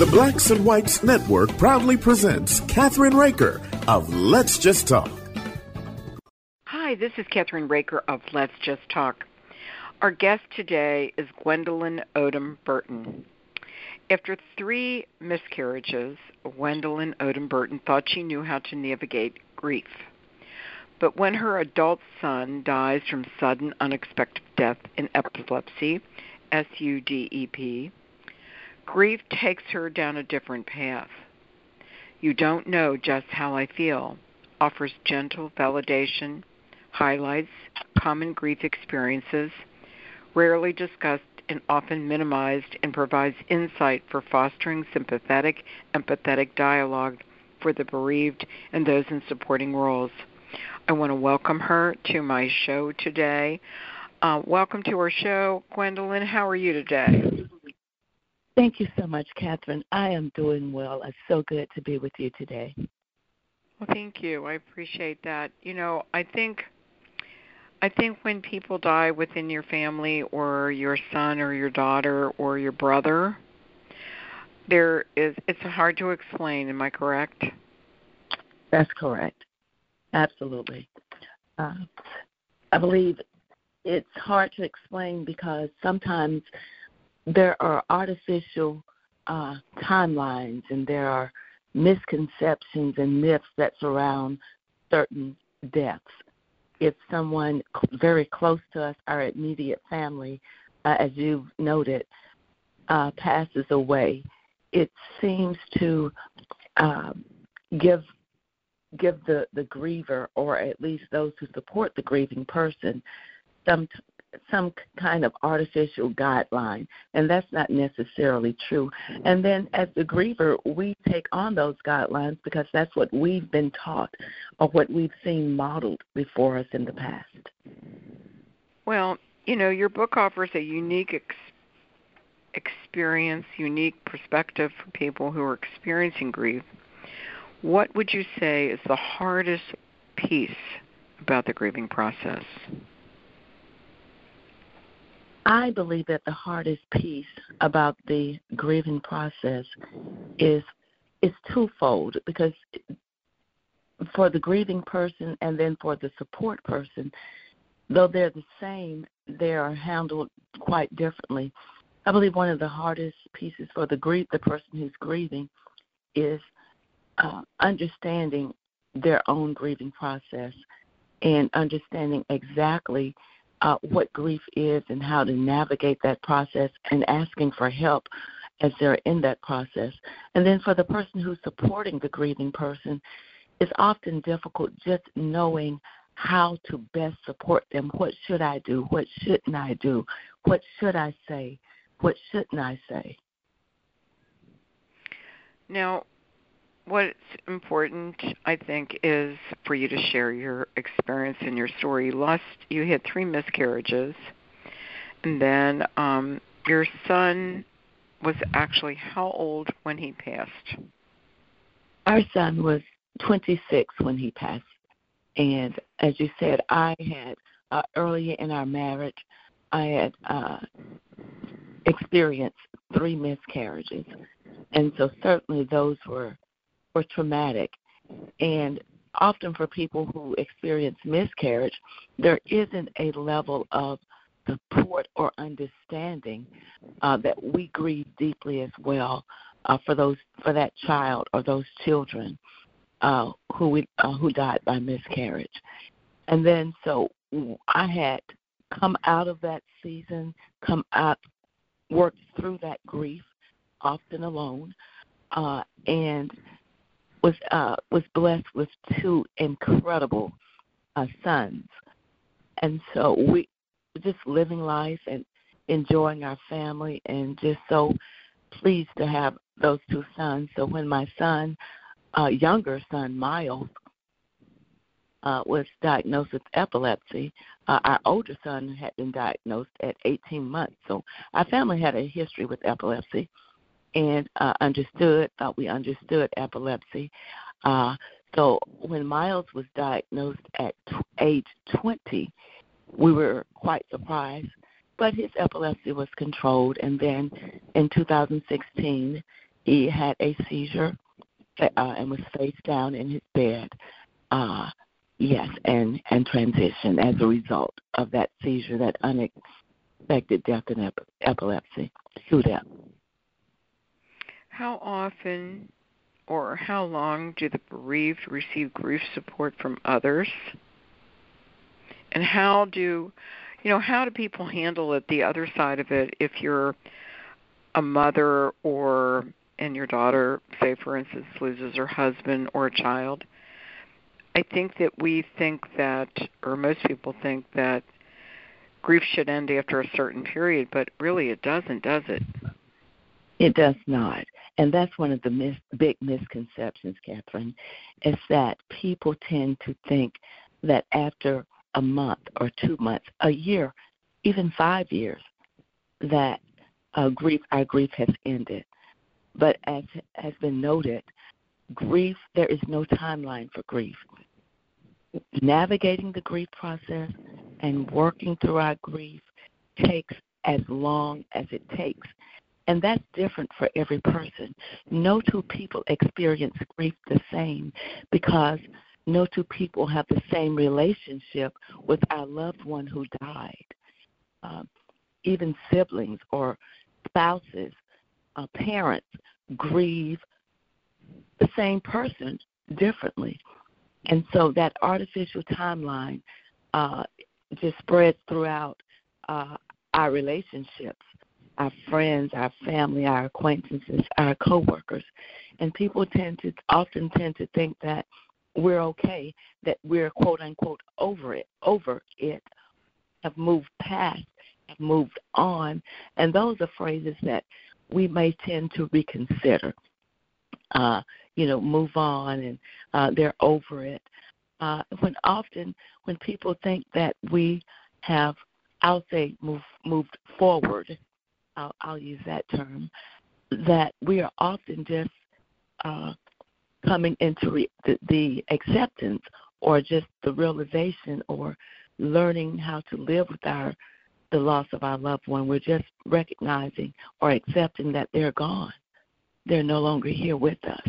The Blacks and Whites Network proudly presents Catherine Raker of Let's Just Talk. Hi, this is Catherine Raker of Let's Just Talk. Our guest today is Gwendolyn Odom Burton. After three miscarriages, Gwendolyn Odom Burton thought she knew how to navigate grief. But when her adult son dies from sudden unexpected death in epilepsy, S U D E P, grief takes her down a different path. You don't know just how I feel offers gentle validation, highlights common grief experiences, rarely discussed and often minimized, and provides insight for fostering sympathetic, empathetic dialogue for the bereaved and those in supporting roles. I want to welcome her to my show today. Uh, welcome to our show, Gwendolyn. How are you today? Thank you so much, Catherine. I am doing well. It's so good to be with you today. Well, thank you. I appreciate that. You know, I think I think when people die within your family or your son or your daughter or your brother, there is it's hard to explain, am I correct? That's correct. Absolutely. Uh, I believe it's hard to explain because sometimes there are artificial uh, timelines and there are misconceptions and myths that surround certain deaths. If someone very close to us, our immediate family, uh, as you've noted, uh, passes away, it seems to uh, give give the the griever or at least those who support the grieving person some some kind of artificial guideline and that's not necessarily true. And then as the griever we take on those guidelines because that's what we've been taught or what we've seen modeled before us in the past. Well you know your book offers a unique ex- experience unique perspective for people who are experiencing grief. What would you say is the hardest piece about the grieving process? I believe that the hardest piece about the grieving process is is twofold because for the grieving person and then for the support person, though they're the same, they are handled quite differently. I believe one of the hardest pieces for the grief the person who's grieving is uh, understanding their own grieving process and understanding exactly uh, what grief is and how to navigate that process and asking for help as they're in that process. And then for the person who's supporting the grieving person, it's often difficult just knowing how to best support them. What should I do? What shouldn't I do? What should I say? What shouldn't I say? Now, what's important, I think, is for you to share your experience and your story. You lost, you had three miscarriages, and then um, your son was actually how old when he passed? Our son was 26 when he passed, and as you said, I had uh, earlier in our marriage, I had uh, experienced three miscarriages, and so certainly those were or traumatic. And often for people who experience miscarriage, there isn't a level of support or understanding uh, that we grieve deeply as well uh, for those for that child or those children uh, who we, uh, who died by miscarriage. And then so I had come out of that season, come out, worked through that grief, often alone, uh, and was uh, was blessed with two incredible uh, sons, and so we just living life and enjoying our family, and just so pleased to have those two sons. So when my son, uh, younger son Miles, uh, was diagnosed with epilepsy, uh, our older son had been diagnosed at 18 months. So our family had a history with epilepsy and uh, understood, thought we understood epilepsy. Uh, so when Miles was diagnosed at t- age 20, we were quite surprised, but his epilepsy was controlled. And then in 2016, he had a seizure uh, and was face down in his bed. Uh, yes, and and transition as a result of that seizure, that unexpected death in ep- epilepsy. SUDEP. How often or how long do the bereaved receive grief support from others? And how do you know how do people handle it the other side of it? If you're a mother or and your daughter say for instance loses her husband or a child i think that we think that or most people think that grief should end after a certain period but really it doesn't does it? It does not and that's one of the mis- big misconceptions catherine is that people tend to think that after a month or two months a year even five years that uh, grief, our grief has ended. But as has been noted, grief, there is no timeline for grief. Navigating the grief process and working through our grief takes as long as it takes. And that's different for every person. No two people experience grief the same because no two people have the same relationship with our loved one who died. Um, even siblings or spouses, uh, parents grieve the same person differently. And so that artificial timeline uh, just spreads throughout uh, our relationships, our friends, our family, our acquaintances, our coworkers. And people tend to often tend to think that we're okay, that we're quote unquote over it, over it, have moved past have moved on. And those are phrases that we may tend to reconsider. Uh, you know, move on and uh, they're over it. Uh, when often when people think that we have, I'll say, move, moved forward, I'll, I'll use that term, that we are often just uh, coming into re- the, the acceptance or just the realization or learning how to live with our the loss of our loved one. We're just recognizing or accepting that they're gone. They're no longer here with us.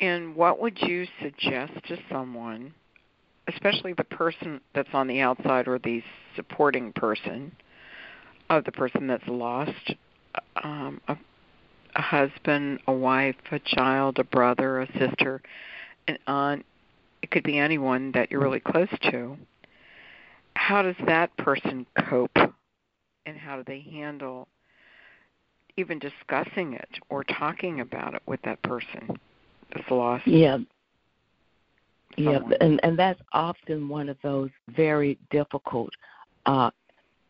And what would you suggest to someone, especially the person that's on the outside or the supporting person of the person that's lost um, a, a husband, a wife, a child, a brother, a sister, an aunt? It could be anyone that you're really close to. How does that person cope and how do they handle even discussing it or talking about it with that person that's lost? Yeah yeah and and that's often one of those very difficult uh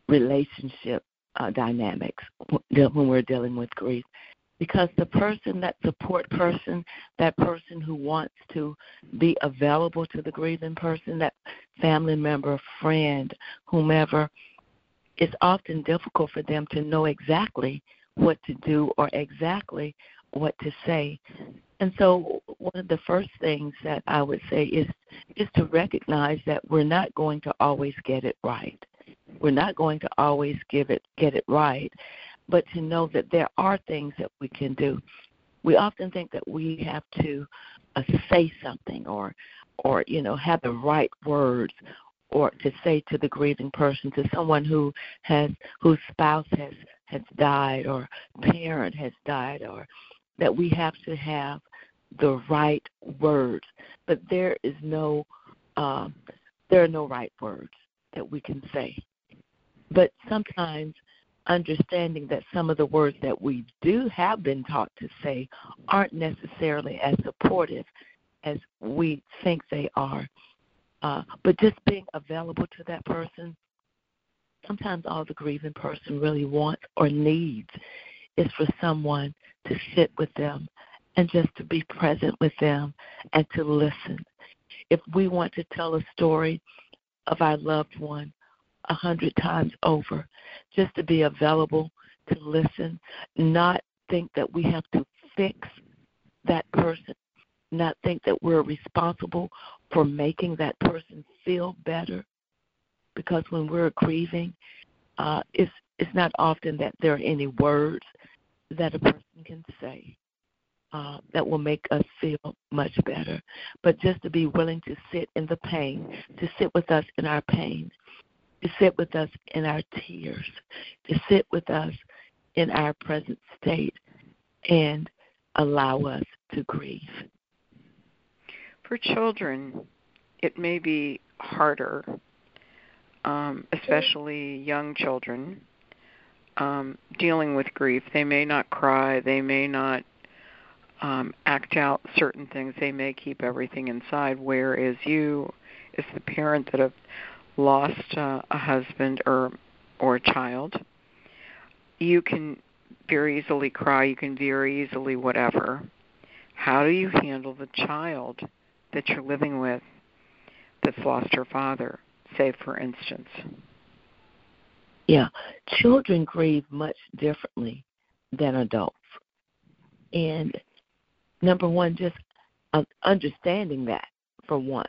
relationship uh, dynamics when we're dealing with grief because the person, that support person, that person who wants to be available to the grieving person, that family member, friend, whomever, it's often difficult for them to know exactly what to do or exactly what to say. And so one of the first things that I would say is is to recognize that we're not going to always get it right. We're not going to always give it get it right but to know that there are things that we can do. We often think that we have to uh, say something or or you know have the right words or to say to the grieving person to someone who has whose spouse has has died or parent has died or that we have to have the right words but there is no um there are no right words that we can say but sometimes understanding that some of the words that we do have been taught to say aren't necessarily as supportive as we think they are. Uh, but just being available to that person, sometimes all the grieving person really wants or needs is for someone to sit with them and just to be present with them and to listen. If we want to tell a story of our loved one, a hundred times over just to be available to listen, not think that we have to fix that person, not think that we're responsible for making that person feel better. Because when we're grieving, uh, it's it's not often that there are any words that a person can say uh, that will make us feel much better, but just to be willing to sit in the pain, to sit with us in our pain, to sit with us in our tears, to sit with us in our present state, and allow us to grieve. For children, it may be harder, um, especially young children, um, dealing with grief. They may not cry, they may not um, act out certain things. They may keep everything inside. Whereas you, as the parent that have lost uh, a husband or or a child, you can very easily cry. You can very easily whatever. How do you handle the child that you're living with that's lost her father? Say, for instance. Yeah, children grieve much differently than adults, and number one, just uh, understanding that for one.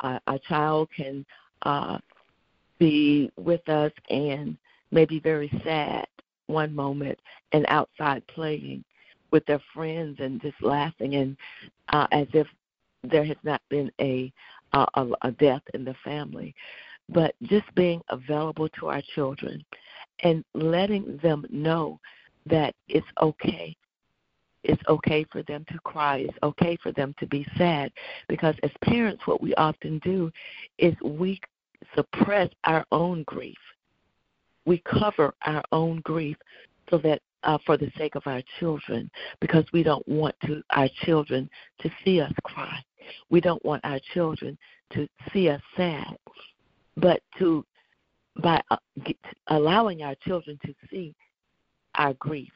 Uh, a child can uh, be with us and maybe very sad one moment and outside playing with their friends and just laughing and uh, as if there has not been a, a a death in the family but just being available to our children and letting them know that it's okay it's okay for them to cry. It's okay for them to be sad. Because as parents, what we often do is we suppress our own grief. We cover our own grief so that uh, for the sake of our children, because we don't want to our children to see us cry. We don't want our children to see us sad. But to by uh, get, allowing our children to see our grief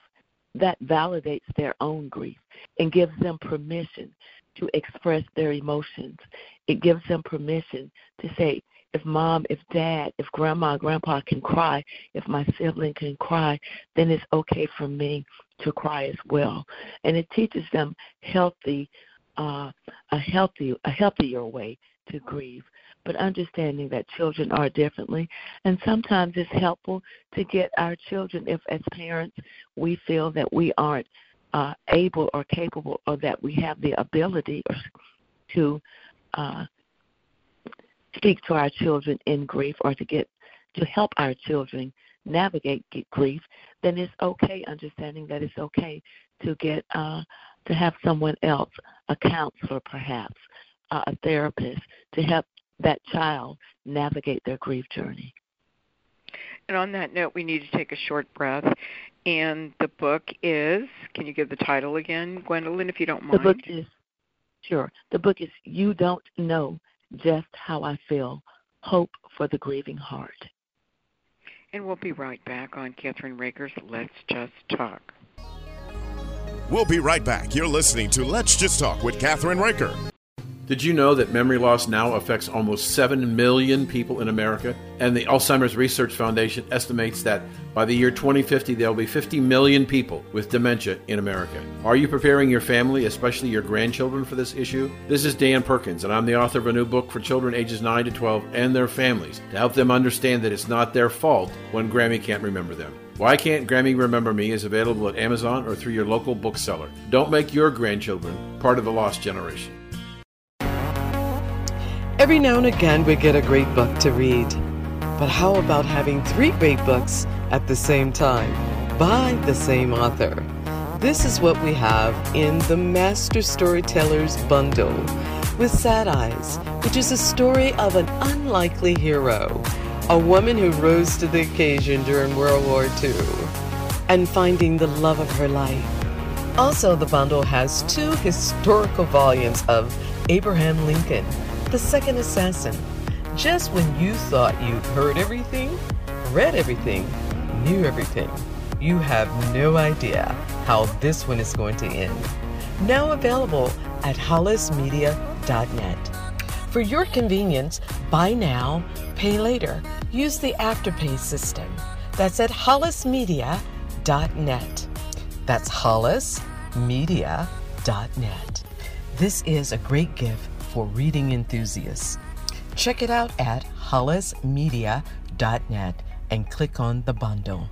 that validates their own grief and gives them permission to express their emotions. It gives them permission to say, if mom, if dad, if grandma, grandpa can cry, if my sibling can cry, then it's okay for me to cry as well. And it teaches them healthy, uh, a healthy, a healthier way to grieve but understanding that children are differently. And sometimes it's helpful to get our children, if as parents we feel that we aren't uh, able or capable or that we have the ability to uh, speak to our children in grief or to get to help our children navigate grief, then it's okay, understanding that it's okay to get uh, to have someone else, a counselor perhaps, uh, a therapist, to help that child navigate their grief journey. And on that note, we need to take a short breath. And the book is, can you give the title again, Gwendolyn, if you don't mind? The book is, sure. The book is You Don't Know Just How I Feel Hope for the Grieving Heart. And we'll be right back on Catherine Raker's Let's Just Talk. We'll be right back. You're listening to Let's Just Talk with Catherine Raker. Did you know that memory loss now affects almost 7 million people in America? And the Alzheimer's Research Foundation estimates that by the year 2050, there will be 50 million people with dementia in America. Are you preparing your family, especially your grandchildren, for this issue? This is Dan Perkins, and I'm the author of a new book for children ages 9 to 12 and their families to help them understand that it's not their fault when Grammy can't remember them. Why Can't Grammy Remember Me is available at Amazon or through your local bookseller. Don't make your grandchildren part of the lost generation. Every now and again, we get a great book to read. But how about having three great books at the same time by the same author? This is what we have in the Master Storytellers Bundle with Sad Eyes, which is a story of an unlikely hero, a woman who rose to the occasion during World War II, and finding the love of her life. Also, the bundle has two historical volumes of Abraham Lincoln the second assassin. Just when you thought you'd heard everything, read everything, knew everything, you have no idea how this one is going to end. Now available at hollismedia.net. For your convenience, buy now, pay later. Use the Afterpay system. That's at hollismedia.net. That's hollismedia.net. This is a great gift for reading enthusiasts. Check it out at hollismedia.net and click on the bundle.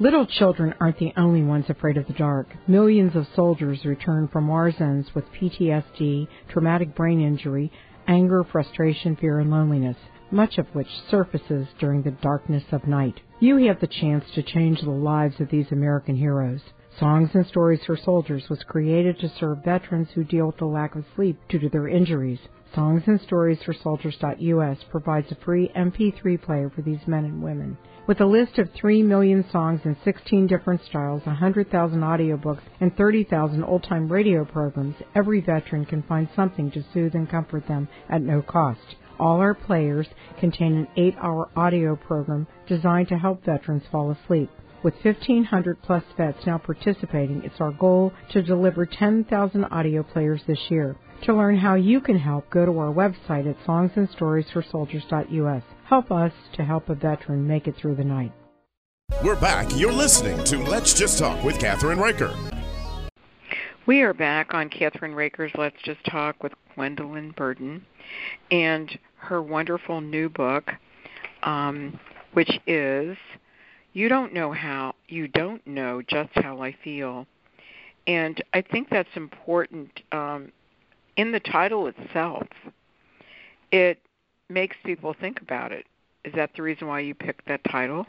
Little children aren't the only ones afraid of the dark. Millions of soldiers return from war zones with PTSD, traumatic brain injury, anger, frustration, fear, and loneliness, much of which surfaces during the darkness of night. You have the chance to change the lives of these American heroes. Songs and Stories for Soldiers was created to serve veterans who deal with the lack of sleep due to their injuries. Songs and Stories for Soldiers.us provides a free MP3 player for these men and women. With a list of 3 million songs in 16 different styles, 100,000 audiobooks, and 30,000 old time radio programs, every veteran can find something to soothe and comfort them at no cost. All our players contain an 8 hour audio program designed to help veterans fall asleep. With 1,500 plus vets now participating, it's our goal to deliver 10,000 audio players this year. To learn how you can help, go to our website at songsandstoriesforsoldiers.us. Help us to help a veteran make it through the night. We're back. You're listening to Let's Just Talk with Catherine Raker. We are back on Catherine Raker's Let's Just Talk with Gwendolyn Burton and her wonderful new book, um, which is You Don't Know How, You Don't Know Just How I Feel. And I think that's important um, in the title itself. It makes people think about it. Is that the reason why you picked that title?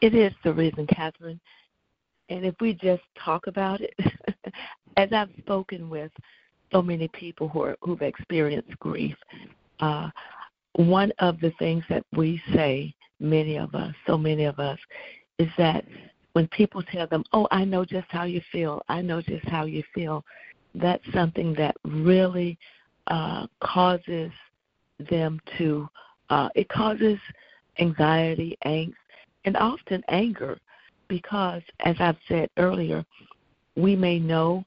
It is the reason, Catherine. And if we just talk about it, as I've spoken with so many people who are, who've experienced grief, uh, one of the things that we say, many of us, so many of us, is that when people tell them, "Oh, I know just how you feel. I know just how you feel," that's something that really uh, causes them to. Uh, it causes anxiety, angst, and often anger, because as I've said earlier, we may know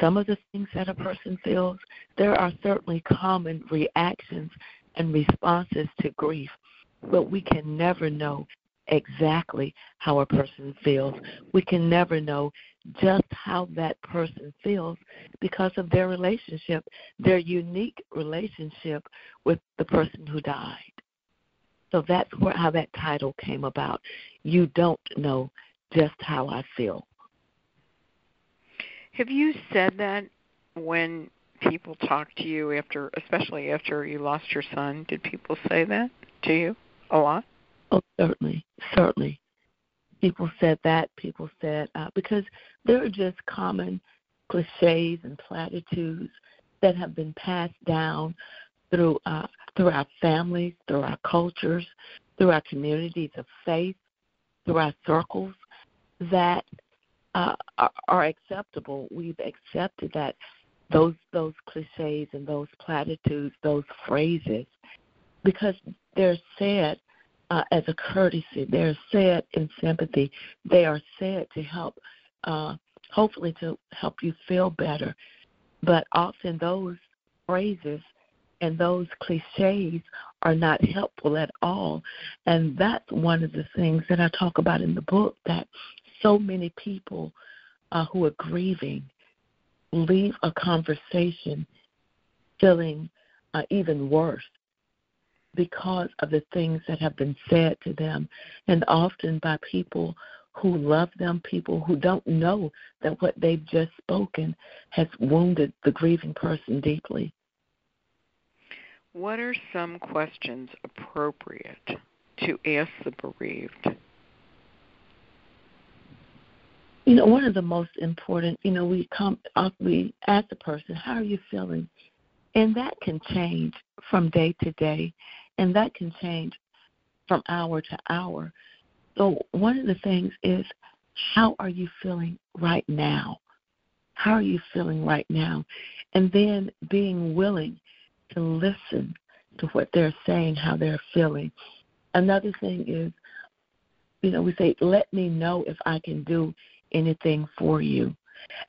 some of the things that a person feels. There are certainly common reactions and responses to grief, but we can never know exactly how a person feels. We can never know just how that person feels because of their relationship, their unique relationship with the person who died. So that's where, how that title came about. You don't know just how I feel. Have you said that when people talk to you after, especially after you lost your son? Did people say that to you a lot? Oh, certainly, certainly. People said that. People said uh, because there are just common cliches and platitudes that have been passed down through uh, through our families, through our cultures, through our communities of faith, through our circles that uh, are, are acceptable. We've accepted that those those cliches and those platitudes, those phrases, because they're said uh, as a courtesy. They're said in sympathy. They are said to help, uh, hopefully, to help you feel better. But often those phrases and those cliches are not helpful at all. And that's one of the things that I talk about in the book that so many people uh, who are grieving leave a conversation feeling uh, even worse because of the things that have been said to them, and often by people who love them, people who don't know that what they've just spoken has wounded the grieving person deeply. What are some questions appropriate to ask the bereaved? You know, one of the most important, you know, we come up, we ask the person, "How are you feeling?" And that can change from day to day, and that can change from hour to hour. So, one of the things is, how are you feeling right now? How are you feeling right now? And then being willing to listen to what they're saying, how they're feeling. Another thing is, you know, we say, let me know if I can do anything for you.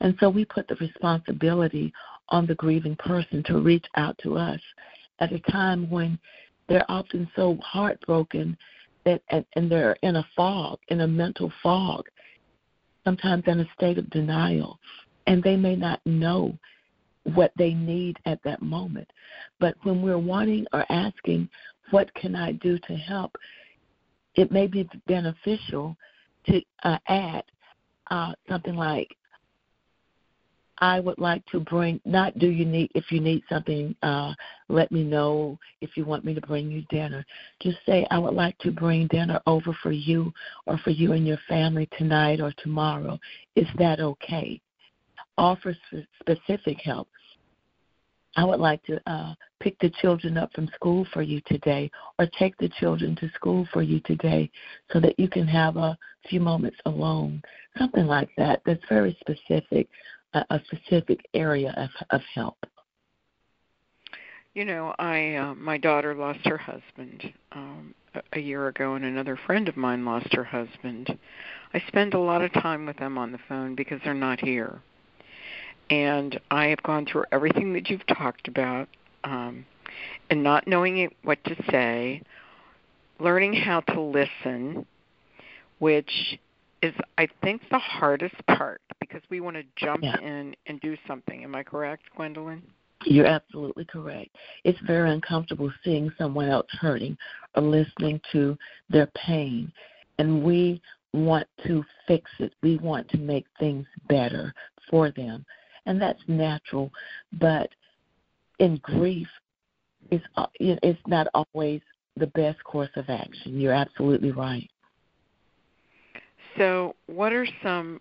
And so we put the responsibility on the grieving person to reach out to us at a time when they're often so heartbroken that and, and they're in a fog, in a mental fog, sometimes in a state of denial, and they may not know what they need at that moment. But when we're wanting or asking, what can I do to help? It may be beneficial to uh, add uh, something like, I would like to bring. Not do you need if you need something, uh, let me know. If you want me to bring you dinner, just say I would like to bring dinner over for you or for you and your family tonight or tomorrow. Is that okay? Offer specific help. I would like to uh, pick the children up from school for you today, or take the children to school for you today, so that you can have a few moments alone. Something like that. That's very specific a, a specific area of, of help? You know, I uh, my daughter lost her husband um, a, year ago, and another friend of mine lost her husband. I spend a lot of time with them on the phone because they're not here, and I have gone through everything that you've talked about, um, and not knowing what to say, learning how to listen, which is I think the hardest part because we want to jump yeah. in and do something. Am I correct, Gwendolyn? You're absolutely correct. It's very uncomfortable seeing someone else hurting or listening to their pain. And we want to fix it. We want to make things better for them. And that's natural. But in grief, it's, it's not always the best course of action. You're absolutely right. So, what are some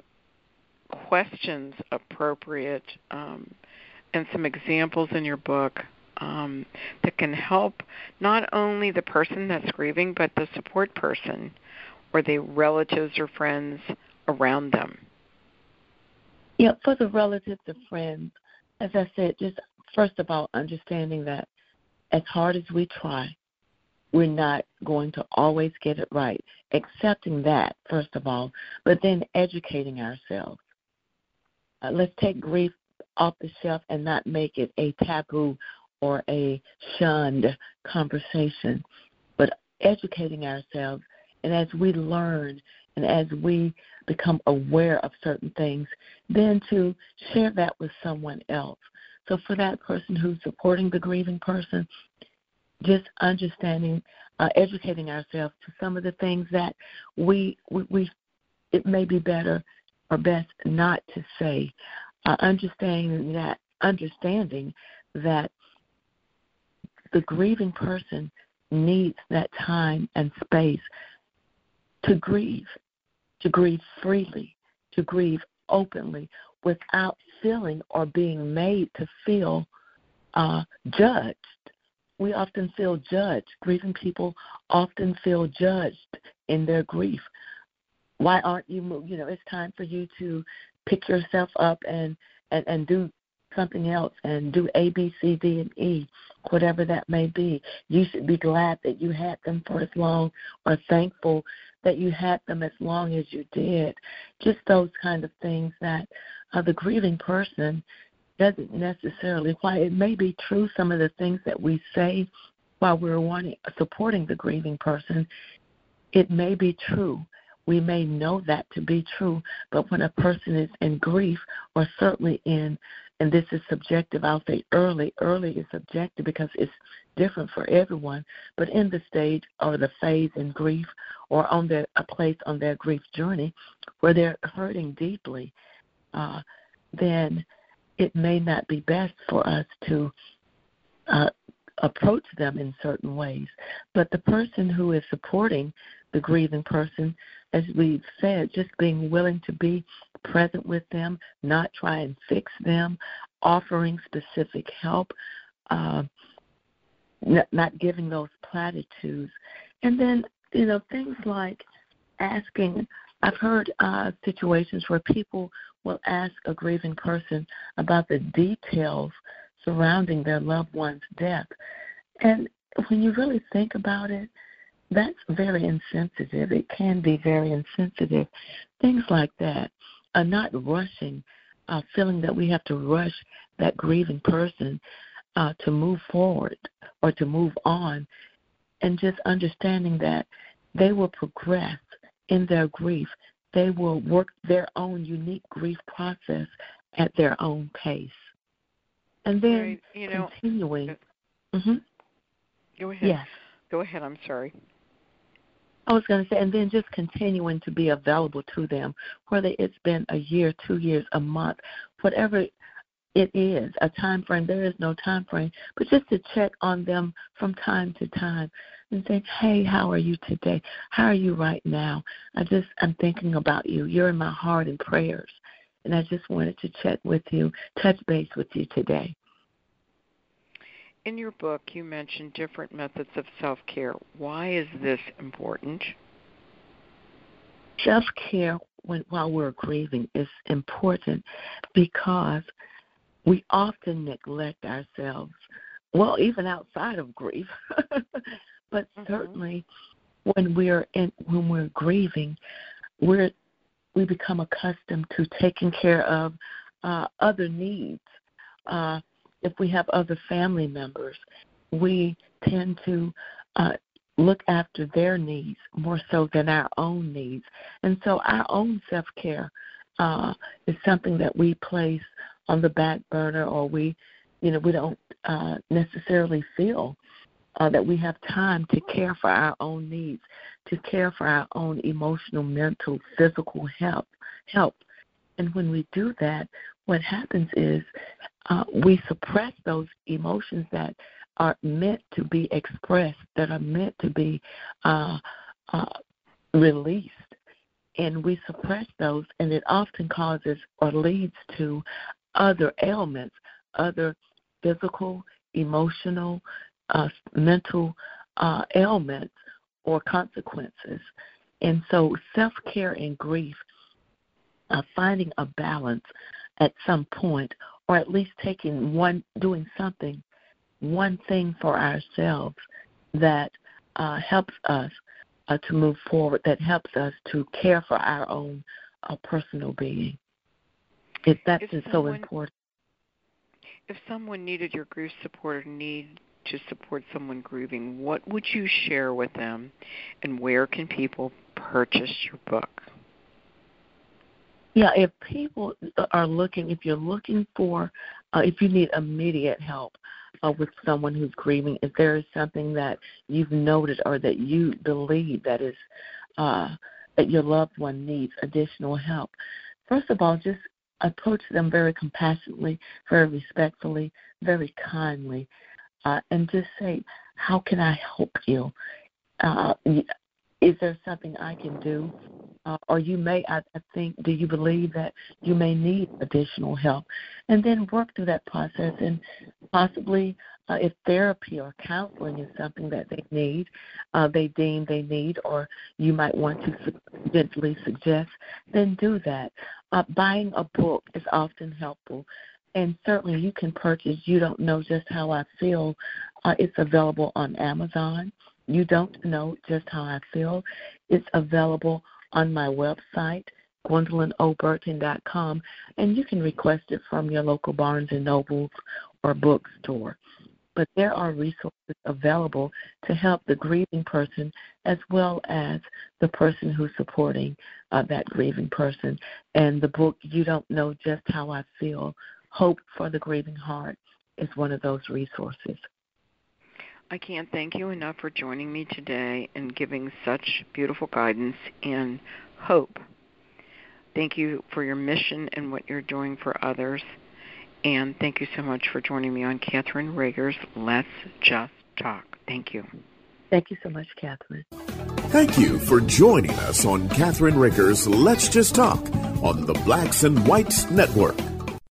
questions appropriate um, and some examples in your book um, that can help not only the person that's grieving, but the support person or the relatives or friends around them? Yeah, for the relatives or friends, as I said, just first of all, understanding that as hard as we try, we're not going to always get it right. Accepting that, first of all, but then educating ourselves. Uh, let's take grief off the shelf and not make it a taboo or a shunned conversation, but educating ourselves. And as we learn and as we become aware of certain things, then to share that with someone else. So for that person who's supporting the grieving person, just understanding, uh, educating ourselves to some of the things that we, we, we it may be better or best not to say. Uh, understanding that understanding that the grieving person needs that time and space to grieve, to grieve freely, to grieve openly, without feeling or being made to feel uh, judged we often feel judged. Grieving people often feel judged in their grief. Why aren't you? You know, it's time for you to pick yourself up and and and do something else and do A, B, C, D, and E, whatever that may be. You should be glad that you had them for as long or thankful that you had them as long as you did. Just those kind of things that uh, the grieving person doesn't necessarily why it may be true some of the things that we say while we're wanting supporting the grieving person it may be true. We may know that to be true but when a person is in grief or certainly in and this is subjective i'll say early early is subjective because it's different for everyone but in the stage or the phase in grief or on their a place on their grief journey where they're hurting deeply uh, then it may not be best for us to uh, approach them in certain ways. But the person who is supporting the grieving person, as we've said, just being willing to be present with them, not try and fix them, offering specific help, uh, not giving those platitudes. And then, you know, things like asking I've heard uh, situations where people will ask a grieving person about the details surrounding their loved one's death. And when you really think about it, that's very insensitive. It can be very insensitive. Things like that are not rushing, uh, feeling that we have to rush that grieving person uh, to move forward or to move on, and just understanding that they will progress in their grief. They will work their own unique grief process at their own pace. And then right. you know, continuing. Uh, mm-hmm. Go ahead. Yes. Go ahead. I'm sorry. I was going to say, and then just continuing to be available to them, whether it's been a year, two years, a month, whatever it is, a time frame. There is no time frame, but just to check on them from time to time and say, "Hey, how are you today? How are you right now? I just I'm thinking about you. You're in my heart and prayers, and I just wanted to check with you, touch base with you today." In your book, you mentioned different methods of self care. Why is this important? Self care while we're grieving is important because we often neglect ourselves. Well, even outside of grief, but mm-hmm. certainly when we're in when we're grieving, we're we become accustomed to taking care of uh, other needs. Uh, if we have other family members, we tend to uh, look after their needs more so than our own needs. And so our own self care uh, is something that we place on the back burner or we, you know, we don't uh, necessarily feel uh, that we have time to care for our own needs, to care for our own emotional, mental, physical health. Help. And when we do that, what happens is uh, we suppress those emotions that are meant to be expressed, that are meant to be uh, uh, released. And we suppress those, and it often causes or leads to other ailments, other physical, emotional, uh, mental uh, ailments or consequences. And so, self care and grief, uh, finding a balance at some point, or at least taking one, doing something, one thing for ourselves that uh, helps us uh, to move forward, that helps us to care for our own uh, personal being. If that's if someone, so important. If someone needed your grief support or need to support someone grieving, what would you share with them, and where can people purchase your book? Yeah, if people are looking, if you're looking for, uh, if you need immediate help uh, with someone who's grieving, if there is something that you've noted or that you believe that is uh, that your loved one needs additional help, first of all, just approach them very compassionately, very respectfully, very kindly, uh, and just say, How can I help you? Uh, is there something I can do? Uh, or you may, I, I think, do you believe that you may need additional help? And then work through that process and possibly uh, if therapy or counseling is something that they need, uh, they deem they need, or you might want to gently suggest, then do that. Uh, buying a book is often helpful, and certainly you can purchase You Don't Know Just How I Feel. Uh, it's available on Amazon. You Don't Know Just How I Feel. It's available on my website, GwendolynOBurton.com, and you can request it from your local Barnes and Nobles or bookstore but there are resources available to help the grieving person as well as the person who's supporting uh, that grieving person. And the book, You Don't Know Just How I Feel Hope for the Grieving Heart, is one of those resources. I can't thank you enough for joining me today and giving such beautiful guidance and hope. Thank you for your mission and what you're doing for others. And thank you so much for joining me on Catherine Rager's Let's Just Talk. Thank you. Thank you so much, Catherine. Thank you for joining us on Catherine Rager's Let's Just Talk on the Blacks and Whites Network.